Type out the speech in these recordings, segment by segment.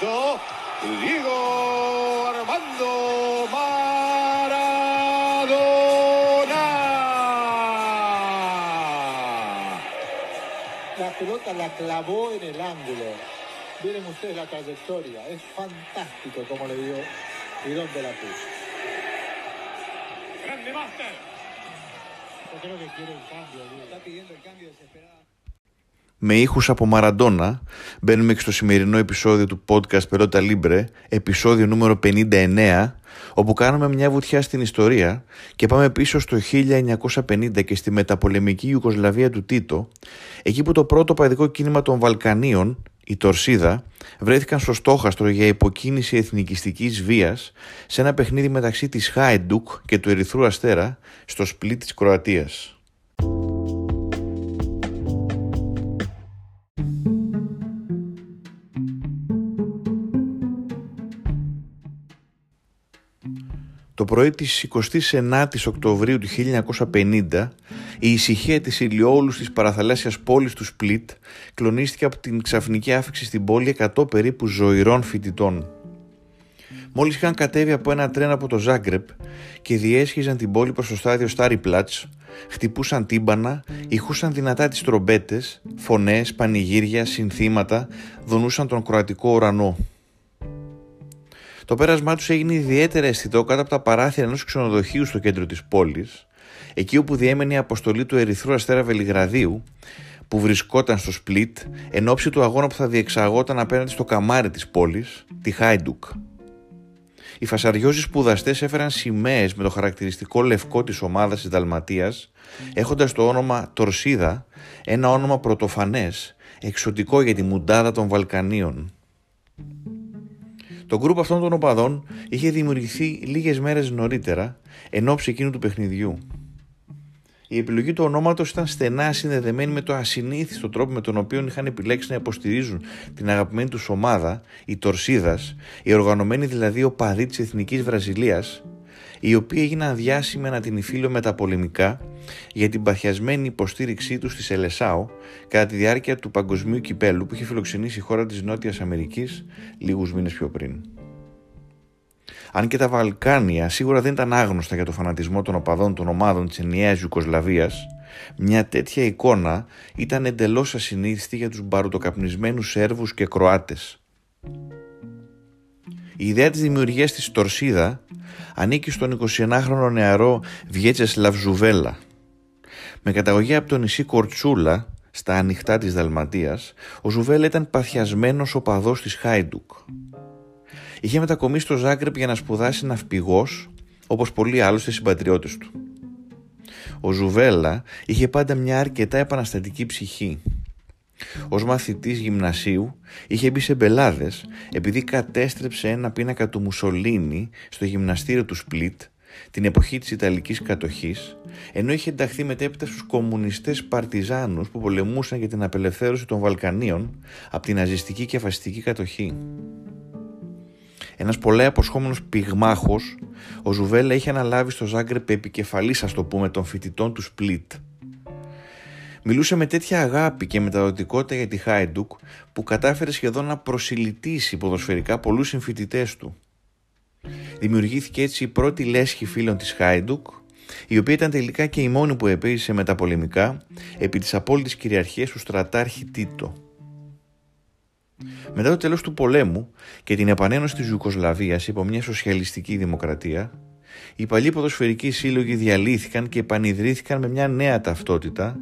hizo Diego Armando Maradona. La pelota la clavó en el ángulo. Miren ustedes la trayectoria. Es fantástico como le dio y dónde la puso. Grande Master. Yo creo que quiere el cambio, Diego. Está pidiendo el cambio desesperado. Με ήχους από Μαραντόνα μπαίνουμε και στο σημερινό επεισόδιο του podcast Περότα Libre, επεισόδιο νούμερο 59, όπου κάνουμε μια βουτιά στην ιστορία και πάμε πίσω στο 1950 και στη μεταπολεμική Ιουκοσλαβία του Τίτο, εκεί που το πρώτο παδικό κίνημα των Βαλκανίων, η Τορσίδα, βρέθηκαν στο στόχαστρο για υποκίνηση εθνικιστικής βίας σε ένα παιχνίδι μεταξύ της Χάιντουκ και του Ερυθρού Αστέρα στο σπλίτ της Κροατίας. Το πρωί της 29ης Οκτωβρίου του 1950 η ησυχία της ηλιόλους της παραθαλάσσιας πόλης του Σπλίτ κλονίστηκε από την ξαφνική άφηξη στην πόλη 100 περίπου ζωηρών φοιτητών. Μόλις είχαν κατέβει από ένα τρένο από το Ζάγκρεπ και διέσχιζαν την πόλη προς το στάδιο Στάρι Πλάτς, χτυπούσαν τύμπανα, ηχούσαν δυνατά τις τρομπέτες, φωνές, πανηγύρια, συνθήματα, δονούσαν τον κροατικό ουρανό. Το πέρασμά τους έγινε ιδιαίτερα αισθητό κάτω από τα παράθυρα ενός ξενοδοχείου στο κέντρο της πόλης, εκεί όπου διέμενε η αποστολή του Ερυθρού Αστέρα Βελιγραδίου, που βρισκόταν στο Σπλίτ εν ώψη του αγώνα που θα διεξαγόταν απέναντι στο καμάρι της πόλης, τη Χάιντουκ. Οι φασαριώζοι σπουδαστές έφεραν σημαίες με το χαρακτηριστικό λευκό της ομάδας της Δαλματίας, έχοντας το όνομα Τορσίδα, ένα όνομα πρωτοφανές, εξωτικό για τη μουντάδα των Βαλκανίων. Το γκρουπ αυτών των οπαδών είχε δημιουργηθεί λίγες μέρες νωρίτερα εν ώψη εκείνου του παιχνιδιού. Η επιλογή του ονόματος ήταν στενά συνδεδεμένη με το ασυνήθιστο τρόπο με τον οποίο είχαν επιλέξει να υποστηρίζουν την αγαπημένη τους ομάδα, οι Τορσίδας, οι οργανωμένοι δηλαδή οπαδοί της Εθνικής Βραζιλίας, οι οποίοι έγιναν διάσημοι να την υφήλω μεταπολεμικά για την παθιασμένη υποστήριξή τους στη Σελεσάο κατά τη διάρκεια του παγκοσμίου κυπέλου που είχε φιλοξενήσει η χώρα της Νότιας Αμερικής λίγους μήνες πιο πριν. Αν και τα Βαλκάνια σίγουρα δεν ήταν άγνωστα για το φανατισμό των οπαδών των ομάδων της ενιαίας Ιουκοσλαβίας, μια τέτοια εικόνα ήταν εντελώς ασυνήθιστη για τους μπαρουτοκαπνισμένους Σέρβους και Κροάτες. Η ιδέα της δημιουργίας της Τορσίδα ανήκει στον 21χρονο νεαρό Βιέτσες Λαβζουβέλα. Με καταγωγή από το νησί Κορτσούλα, στα ανοιχτά της Δαλματίας, ο Ζουβέλα ήταν παθιασμένος οπαδός της Χάιντουκ. Είχε μετακομίσει στο Ζάγκρεπ για να σπουδάσει ναυπηγός, όπως πολλοί άλλοι συμπατριώτες του. Ο Ζουβέλα είχε πάντα μια αρκετά επαναστατική ψυχή. Ω μαθητής γυμνασίου είχε μπει σε μπελάδες επειδή κατέστρεψε ένα πίνακα του Μουσολίνη στο γυμναστήριο του Σπλίτ την εποχή της Ιταλικής κατοχής, ενώ είχε ενταχθεί μετέπειτα στους κομμουνιστές παρτιζάνους που πολεμούσαν για την απελευθέρωση των Βαλκανίων από την ναζιστική και φασιστική κατοχή. Ένας πολλά αποσχόμενος πυγμάχος, ο Ζουβέλα είχε αναλάβει στο Ζάγκρεπ επικεφαλής, ας το πούμε, των φοιτητών του Σπλίτ. Μιλούσε με τέτοια αγάπη και μεταδοτικότητα για τη Χάιντουκ που κατάφερε σχεδόν να προσιλητήσει ποδοσφαιρικά πολλούς συμφοιτητές του. Δημιουργήθηκε έτσι η πρώτη λέσχη φίλων της Χάιντουκ, η οποία ήταν τελικά και η μόνη που επέζησε μεταπολεμικά επί της απόλυτης κυριαρχίας του στρατάρχη Τίτο. Μετά το τέλος του πολέμου και την επανένωση της Ιουκοσλαβίας υπό μια σοσιαλιστική δημοκρατία, οι παλιοί ποδοσφαιρικοί σύλλογοι διαλύθηκαν και επανειδρύθηκαν με μια νέα ταυτότητα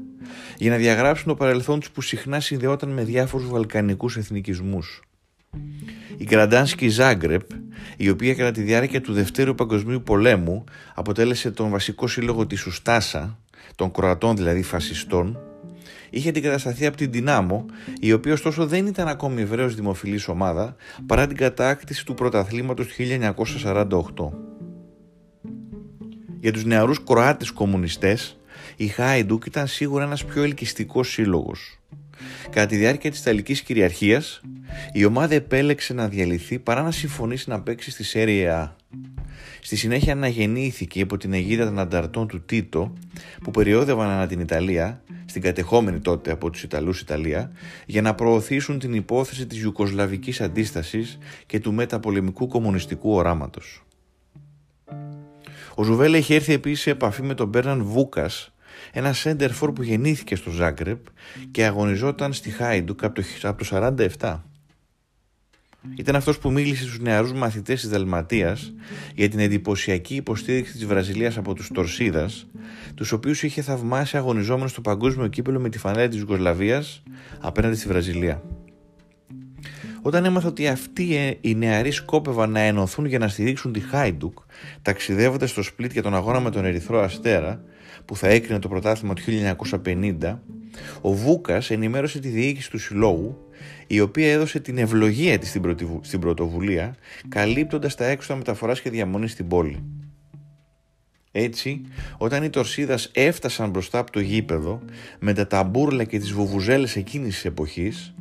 για να διαγράψουν το παρελθόν τους που συχνά συνδεόταν με διάφορους βαλκανικούς εθνικισμούς. Η Γκραντάνσκι Ζάγκρεπ, η οποία κατά τη διάρκεια του Δευτέρου Παγκοσμίου Πολέμου αποτέλεσε τον βασικό σύλλογο της Ουστάσα, των Κροατών δηλαδή φασιστών, είχε αντικατασταθεί από την Δυνάμο, η οποία ωστόσο δεν ήταν ακόμη ευρέως δημοφιλής ομάδα, παρά την κατάκτηση του πρωταθλήματος του 1948. Για τους νεαρούς Κροάτες κομμουνιστές, η Χάιντουκ ήταν σίγουρα ένας πιο ελκυστικός σύλλογος. Κατά τη διάρκεια της Ιταλικής κυριαρχίας, η ομάδα επέλεξε να διαλυθεί παρά να συμφωνήσει να παίξει στη Serie A. Στη συνέχεια αναγεννήθηκε υπό την αιγίδα των ανταρτών του Τίτο που περιόδευαν ανά την Ιταλία, στην κατεχόμενη τότε από τους Ιταλούς Ιταλία, για να προωθήσουν την υπόθεση της Ιουκοσλαβικής αντίστασης και του μεταπολεμικού κομμουνιστικού οράματος. Ο Ζουβέλα είχε έρθει επίσης σε επαφή με τον Μπέρναν Βούκας, ένα σέντερφορ που γεννήθηκε στο Ζάγκρεπ και αγωνιζόταν στη Χάιντουκ από το 47. Ήταν αυτός που μίλησε στους νεαρούς μαθητές της Δαλματίας για την εντυπωσιακή υποστήριξη της Βραζιλίας από τους Τορσίδας, τους οποίους είχε θαυμάσει αγωνιζόμενος στο παγκόσμιο κύπελο με τη φανέλα της Ιουγκοσλαβίας απέναντι στη Βραζιλία. Όταν έμαθα ότι αυτοί ε, οι νεαροί σκόπευαν να ενωθούν για να στηρίξουν τη Χάιντουκ, ταξιδεύοντας στο Σπλίτ για τον αγώνα με τον Ερυθρό Αστέρα, που θα έκρινε το πρωτάθλημα του 1950, ο Βούκας ενημέρωσε τη διοίκηση του συλλόγου, η οποία έδωσε την ευλογία της στην πρωτοβουλία, καλύπτοντας τα έξοδα μεταφοράς και διαμονής στην πόλη. Έτσι, όταν οι τορσίδας έφτασαν μπροστά από το γήπεδο με τα ταμπούρλα και τις βουβουζέλες εκείνης της εποχής,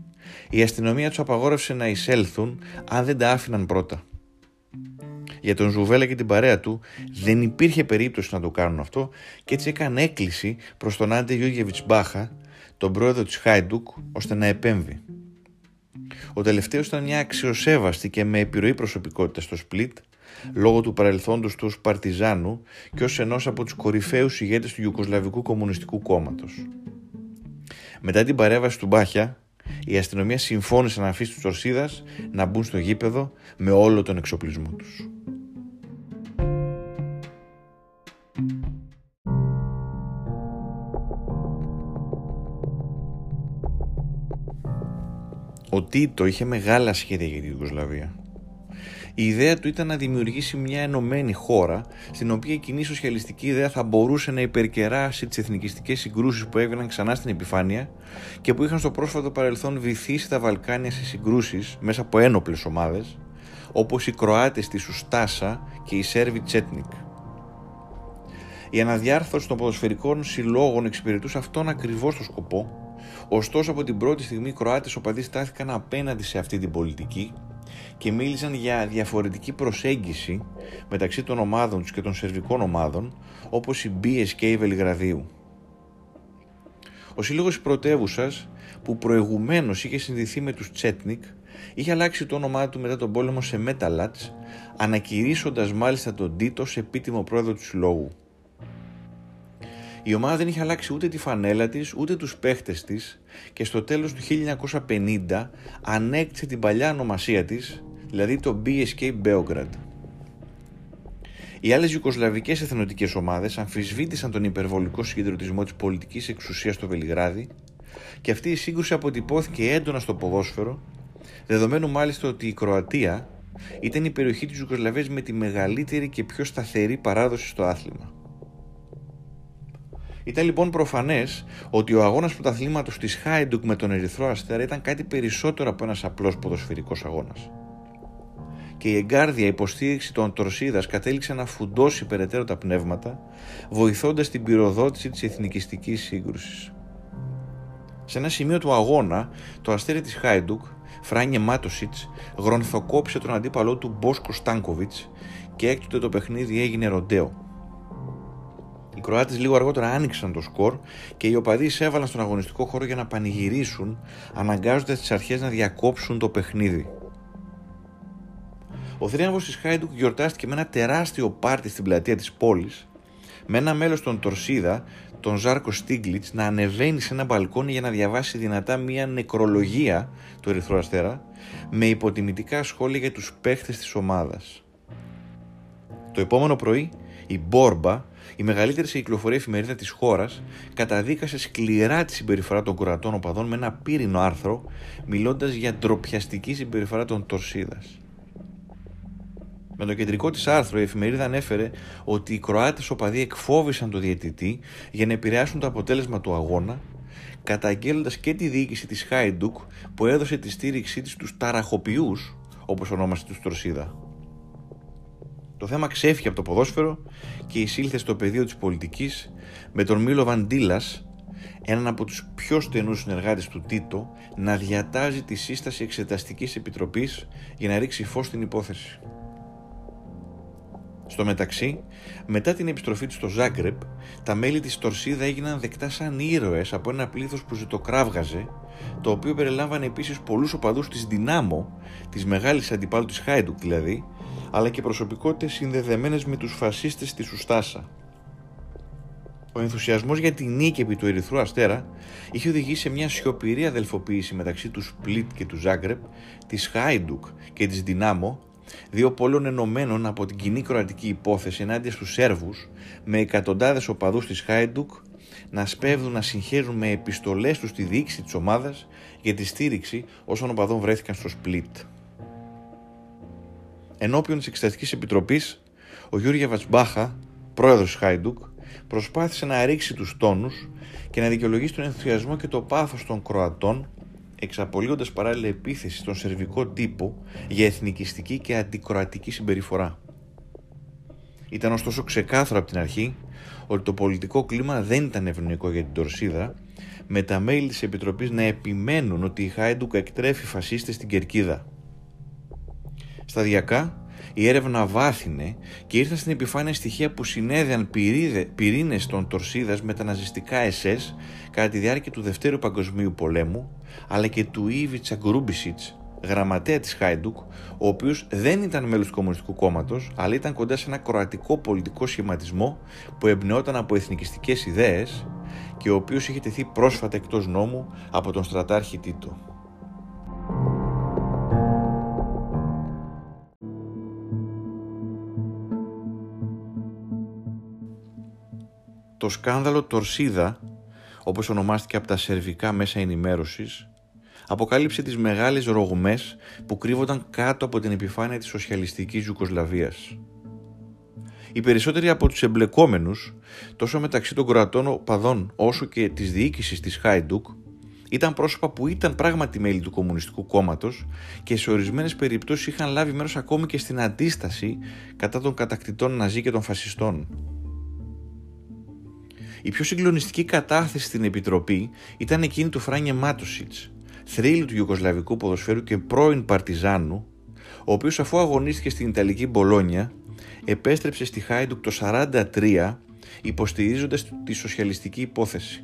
η αστυνομία τους απαγόρευσε να εισέλθουν αν δεν τα άφηναν πρώτα. Για τον Ζουβέλα και την παρέα του δεν υπήρχε περίπτωση να το κάνουν αυτό και έτσι έκανε έκκληση προς τον Άντε Γιούγεβιτς Μπάχα, τον πρόεδρο της Χάιντουκ, ώστε να επέμβει. Ο τελευταίος ήταν μια αξιοσέβαστη και με επιρροή προσωπικότητα στο Σπλίτ, λόγω του παρελθόντος του ως Παρτιζάνου και ως ενός από τους κορυφαίους ηγέτες του Ιουκοσλαβικού Κομμουνιστικού Κόμματος. Μετά την παρέμβαση του Μπάχια, η αστυνομία συμφώνησε να αφήσει τους Ορσίδας να μπουν στο γήπεδο με όλο τον εξοπλισμό τους. Ο Τίτο είχε μεγάλα σχέδια για την Ιουγκοσλαβία. Η ιδέα του ήταν να δημιουργήσει μια ενωμένη χώρα, στην οποία η κοινή σοσιαλιστική ιδέα θα μπορούσε να υπερκεράσει τις εθνικιστικές συγκρούσεις που έβγαιναν ξανά στην επιφάνεια και που είχαν στο πρόσφατο παρελθόν βυθίσει τα Βαλκάνια σε συγκρούσεις μέσα από ένοπλες ομάδες, όπως οι Κροάτες της Ουστάσα και οι Σέρβοι Τσέτνικ. Η αναδιάρθρωση των ποδοσφαιρικών συλλόγων εξυπηρετούσε αυτόν ακριβώς το σκοπό, ωστόσο από την πρώτη στιγμή οι Κροάτες οπαδοί στάθηκαν απέναντι σε αυτή την πολιτική και μίλησαν για διαφορετική προσέγγιση μεταξύ των ομάδων τους και των σερβικών ομάδων όπως η BSK Βελιγραδίου. Ο σύλλογος πρωτεύουσας που προηγουμένως είχε συνδεθεί με τους Τσέτνικ είχε αλλάξει το όνομά του μετά τον πόλεμο σε Μέταλατς ανακηρύσσοντας μάλιστα τον Τίτο σε επίτιμο πρόεδρο του συλλόγου. Η ομάδα δεν είχε αλλάξει ούτε τη φανέλα της, ούτε τους παίχτες της και στο τέλος του 1950 ανέκτησε την παλιά ονομασία της, δηλαδή το BSK Beograd. Οι άλλες Ιουκοσλαβικές εθνοτικές ομάδες αμφισβήτησαν τον υπερβολικό συγκεντρωτισμό της πολιτικής εξουσίας στο Βελιγράδι και αυτή η σύγκρουση αποτυπώθηκε έντονα στο ποδόσφαιρο, δεδομένου μάλιστα ότι η Κροατία ήταν η περιοχή της Ιουκοσλαβίας με τη μεγαλύτερη και πιο σταθερή παράδοση στο άθλημα. Ήταν λοιπόν προφανές ότι ο αγώνας πρωταθλήματος της Χάιντουκ με τον Ερυθρό Αστέρα ήταν κάτι περισσότερο από ένας απλός ποδοσφαιρικός αγώνας. Και η εγκάρδια υποστήριξη των Τορσίδα κατέληξε να φουντώσει περαιτέρω τα πνεύματα, βοηθώντας την πυροδότηση της εθνικιστικής σύγκρουσης. Σε ένα σημείο του αγώνα, το αστέρι της Χάιντουκ, Φράνιε Μάτοσιτ, γρονθοκόπησε τον αντίπαλό του Μπόσκο Στάνκοβιτς και έκτοτε το παιχνίδι έγινε ροντέο. Οι Κροάτες λίγο αργότερα άνοιξαν το σκορ και οι οπαδοί εισέβαλαν στον αγωνιστικό χώρο για να πανηγυρίσουν, αναγκάζοντας τις αρχές να διακόψουν το παιχνίδι. Ο θρίαμβο της Χάιντουκ γιορτάστηκε με ένα τεράστιο πάρτι στην πλατεία της πόλης, με ένα μέλος των Τορσίδα, τον Ζάρκο Στίγκλιτς, να ανεβαίνει σε ένα μπαλκόνι για να διαβάσει δυνατά μια νεκρολογία του Ερυθρού Αστέρα, με υποτιμητικά σχόλια για τους παίχτες της ομάδας. Το επόμενο πρωί, η Μπόρμπα η μεγαλύτερη σε κυκλοφορία εφημερίδα της χώρας καταδίκασε σκληρά τη συμπεριφορά των κρατών οπαδών με ένα πύρινο άρθρο, μιλώντας για ντροπιαστική συμπεριφορά των Τορσίδας. Με το κεντρικό της άρθρο, η εφημερίδα ανέφερε ότι οι Κροάτες οπαδοί εκφόβησαν το διαιτητή για να επηρεάσουν το αποτέλεσμα του αγώνα, καταγγέλλοντας και τη διοίκηση της Χάιντουκ που έδωσε τη στήριξή της στους ταραχοποιούς, όπως ονόμασε τους Τορσίδα. Το θέμα ξέφυγε από το ποδόσφαιρο και εισήλθε στο πεδίο της πολιτικής με τον Μίλο Βαντίλας έναν από τους πιο στενούς συνεργάτες του Τίτο να διατάζει τη σύσταση εξεταστικής επιτροπής για να ρίξει φως στην υπόθεση. Στο μεταξύ, μετά την επιστροφή του στο Ζάγκρεπ, τα μέλη της Τορσίδα έγιναν δεκτά σαν ήρωες από ένα πλήθος που ζητοκράβγαζε, το οποίο περιλάμβανε επίσης πολλούς οπαδούς της Δυνάμο, της μεγάλης αντιπάλου της Χάιντουκ δηλαδή, αλλά και προσωπικότητες συνδεδεμένες με τους φασίστες της Ουστάσα. Ο ενθουσιασμός για τη νίκη επί του Ερυθρού Αστέρα είχε οδηγήσει σε μια σιωπηρή αδελφοποίηση μεταξύ τους Σπλίτ και του Ζάγκρεπ, της Χάιντουκ και της Δυνάμο, δύο πόλεων ενωμένων από την κοινή κροατική υπόθεση ενάντια στους Σέρβους, με εκατοντάδες οπαδούς της Χάιντουκ να σπέβδουν να συγχαίρουν με επιστολές τους στη διοίκηση της ομάδας για τη στήριξη όσων οπαδών βρέθηκαν στο Σπλίτ. Ενώπιον της Εξεταστικής Επιτροπής, ο Γιώργια Βατσμπάχα, πρόεδρος της Χάιντουκ, προσπάθησε να ρίξει τους τόνους και να δικαιολογήσει τον ενθουσιασμό και το πάθος των Κροατών εξαπολύοντας παράλληλα επίθεση στον σερβικό τύπο για εθνικιστική και αντικροατική συμπεριφορά. Ήταν ωστόσο ξεκάθαρο από την αρχή ότι το πολιτικό κλίμα δεν ήταν ευνοϊκό για την Τορσίδα, με τα μέλη της Επιτροπής να επιμένουν ότι η Χάιντουκ εκτρέφει φασίστες στην Κερκίδα. Σταδιακά, η έρευνα βάθινε και ήρθαν στην επιφάνεια στοιχεία που συνέδεαν πυρήνες των Τορσίδας με τα ναζιστικά SS κατά τη διάρκεια του Δευτέρου Παγκοσμίου Πολέμου, αλλά και του Ήβιτσα Γκρούμπισιτς, γραμματέα της Χάιντουκ, ο οποίος δεν ήταν μέλος του Κομμουνιστικού Κόμματος, αλλά ήταν κοντά σε ένα κροατικό πολιτικό σχηματισμό που εμπνεόταν από εθνικιστικές ιδέες και ο οποίος είχε τεθεί πρόσφατα εκτός νόμου από τον στρατάρχη Τίτο. Το σκάνδαλο Τορσίδα, όπως ονομάστηκε από τα σερβικά μέσα ενημέρωσης, αποκάλυψε τις μεγάλες ρογμές που κρύβονταν κάτω από την επιφάνεια της σοσιαλιστικής Ιουκοσλαβίας. Οι περισσότεροι από τους εμπλεκόμενους, τόσο μεταξύ των κροατών οπαδών όσο και της διοίκησης της Χάιντουκ, ήταν πρόσωπα που ήταν πράγματι μέλη του Κομμουνιστικού Κόμματος και σε ορισμένες περιπτώσεις είχαν λάβει μέρος ακόμη και στην αντίσταση κατά των κατακτητών Ναζί και των φασιστών. Η πιο συγκλονιστική κατάθεση στην Επιτροπή ήταν εκείνη του Φράνιε Μάτοσιτ, θρύλου του Ιουγκοσλαβικού ποδοσφαίρου και πρώην Παρτιζάνου, ο οποίος αφού αγωνίστηκε στην Ιταλική Μπολόνια, επέστρεψε στη Χάιντουκ το 1943 υποστηρίζοντας τη σοσιαλιστική υπόθεση.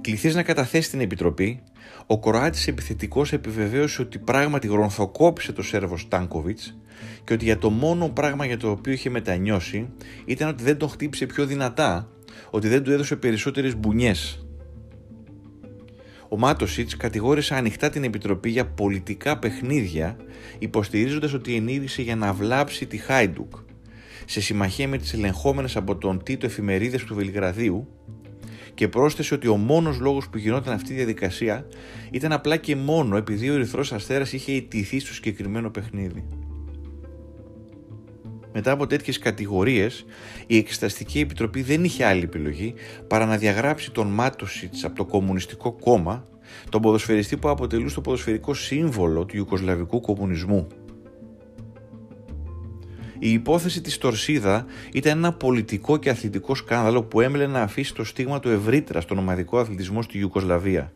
Κληθείς να καταθέσεις την Επιτροπή, ο Κροάτης επιθετικός επιβεβαίωσε ότι πράγματι γρονθοκόπησε το Σέρβο Στάνκοβιτς και ότι για το μόνο πράγμα για το οποίο είχε μετανιώσει ήταν ότι δεν τον χτύπησε πιο δυνατά ότι δεν του έδωσε περισσότερες μπουνιές. Ο Μάτοσιτς κατηγόρησε ανοιχτά την Επιτροπή για πολιτικά παιχνίδια, υποστηρίζοντας ότι ενήργησε για να βλάψει τη Χάιντουκ, σε συμμαχία με τις ελεγχόμενες από τον Τίτο εφημερίδες του Βελιγραδίου και πρόσθεσε ότι ο μόνος λόγος που γινόταν αυτή η διαδικασία ήταν απλά και μόνο επειδή ο Ερυθρός Αστέρας είχε ιτηθεί στο συγκεκριμένο παιχνίδι. Μετά από τέτοιες κατηγορίες, η Εξεταστική Επιτροπή δεν είχε άλλη επιλογή παρά να διαγράψει τον Μάτοσιτ από το Κομμουνιστικό Κόμμα, τον ποδοσφαιριστή που αποτελούσε το ποδοσφαιρικό σύμβολο του Ιουκοσλαβικού κομμουνισμού. Η υπόθεση της Τορσίδα ήταν ένα πολιτικό και αθλητικό σκάνδαλο που έμελε να αφήσει το στίγμα του ευρύτερα στον ομαδικό αθλητισμό στη Ιουκοσλαβία.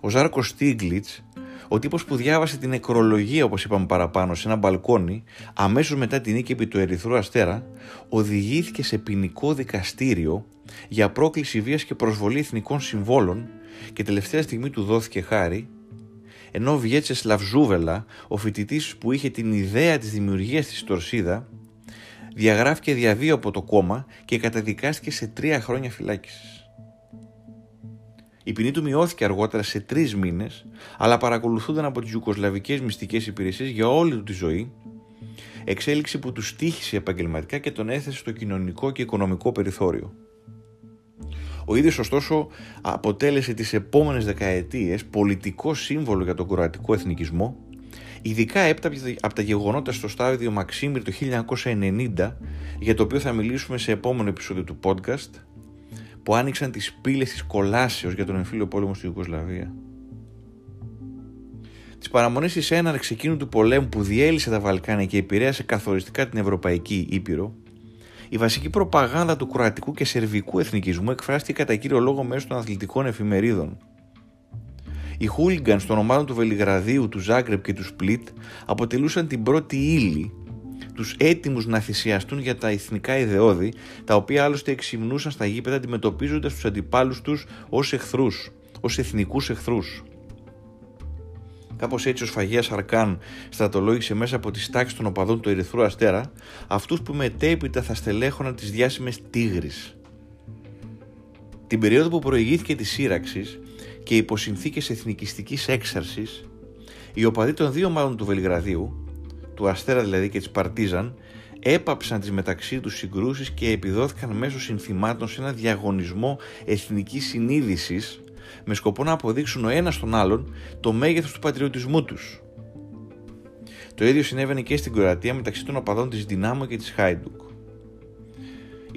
Ο Ζάρκος Στίγκλιτς ο τύπος που διάβασε την νεκρολογία, όπως είπαμε παραπάνω, σε ένα μπαλκόνι, αμέσως μετά την νίκη επί του Ερυθρού Αστέρα, οδηγήθηκε σε ποινικό δικαστήριο για πρόκληση βίας και προσβολή εθνικών συμβόλων και τελευταία στιγμή του δόθηκε χάρη, ενώ ο Βιέτσε Λαυζούβελα, ο φοιτητής που είχε την ιδέα της δημιουργίας της Τορσίδα, διαγράφηκε διαβίω από το κόμμα και καταδικάστηκε σε τρία χρόνια φυλάκισης. Η ποινή του μειώθηκε αργότερα σε τρεις μήνες, αλλά παρακολουθούνταν από τις Ιουκοσλαβικές μυστικές υπηρεσίες για όλη του τη ζωή, εξέλιξη που τους τύχησε επαγγελματικά και τον έθεσε στο κοινωνικό και οικονομικό περιθώριο. Ο ίδιος ωστόσο αποτέλεσε τις επόμενες δεκαετίες πολιτικό σύμβολο για τον κροατικό εθνικισμό, ειδικά έπειτα από τα γεγονότα στο στάδιο Μαξίμιρ το 1990, για το οποίο θα μιλήσουμε σε επόμενο επεισόδιο του podcast, που άνοιξαν τις πύλες της κολάσεως για τον εμφύλιο πόλεμο στη Ιουγκοσλαβία. Τις παραμονές της έναρξης εκείνου του πολέμου που διέλυσε τα Βαλκάνια και επηρέασε καθοριστικά την Ευρωπαϊκή Ήπειρο, Η βασική προπαγάνδα του κροατικού και σερβικού εθνικισμού εκφράστηκε κατά κύριο λόγο μέσω των αθλητικών εφημερίδων. Οι χούλιγκαν των ομάδων του Βελιγραδίου, του Ζάγκρεπ και του Σπλίτ αποτελούσαν την πρώτη ύλη τους έτοιμους να θυσιαστούν για τα εθνικά ιδεώδη, τα οποία άλλωστε εξυμνούσαν στα γήπεδα αντιμετωπίζοντας τους αντιπάλους τους ως εχθρούς, ως εθνικούς εχθρούς. Κάπως έτσι ο Σφαγέας Αρκάν στρατολόγησε μέσα από τις τάξεις των οπαδών του Ερυθρού Αστέρα αυτούς που μετέπειτα θα στελέχωναν τις διάσημες Τίγρη. Την περίοδο που προηγήθηκε της σύραξης και υπό συνθήκε εθνικιστικής έξαρσης, οι οπαδοί των δύο ομάδων του Βελιγραδίου, του Αστέρα δηλαδή και της Παρτίζαν, έπαψαν τις μεταξύ τους συγκρούσεις και επιδόθηκαν μέσω συνθημάτων σε ένα διαγωνισμό εθνικής συνείδησης με σκοπό να αποδείξουν ο ένας τον άλλον το μέγεθος του πατριωτισμού τους. Το ίδιο συνέβαινε και στην Κροατία μεταξύ των οπαδών της Δυνάμω και της Χάιντουκ.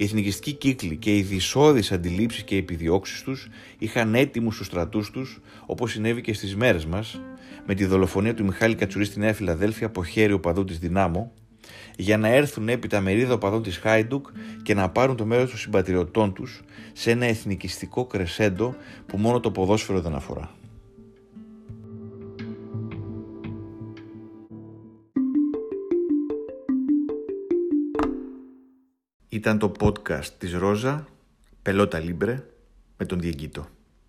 Οι εθνικιστικοί κύκλοι και οι δυσόδεις αντιλήψεις και επιδιώξεις τους είχαν έτοιμους στους στρατούς τους, όπως συνέβη και στις μέρες μας, με τη δολοφονία του Μιχάλη Κατσουρί στη Νέα Φιλαδέλφια από χέρι οπαδού της Δυνάμω, για να έρθουν έπειτα μερίδα οπαδών της Χάιντουκ και να πάρουν το μέρος των συμπατριωτών τους σε ένα εθνικιστικό κρεσέντο που μόνο το ποδόσφαιρο δεν αφορά. Ήταν το podcast της Ρόζα, Πελότα Λίμπρε, με τον Διεγκύτο.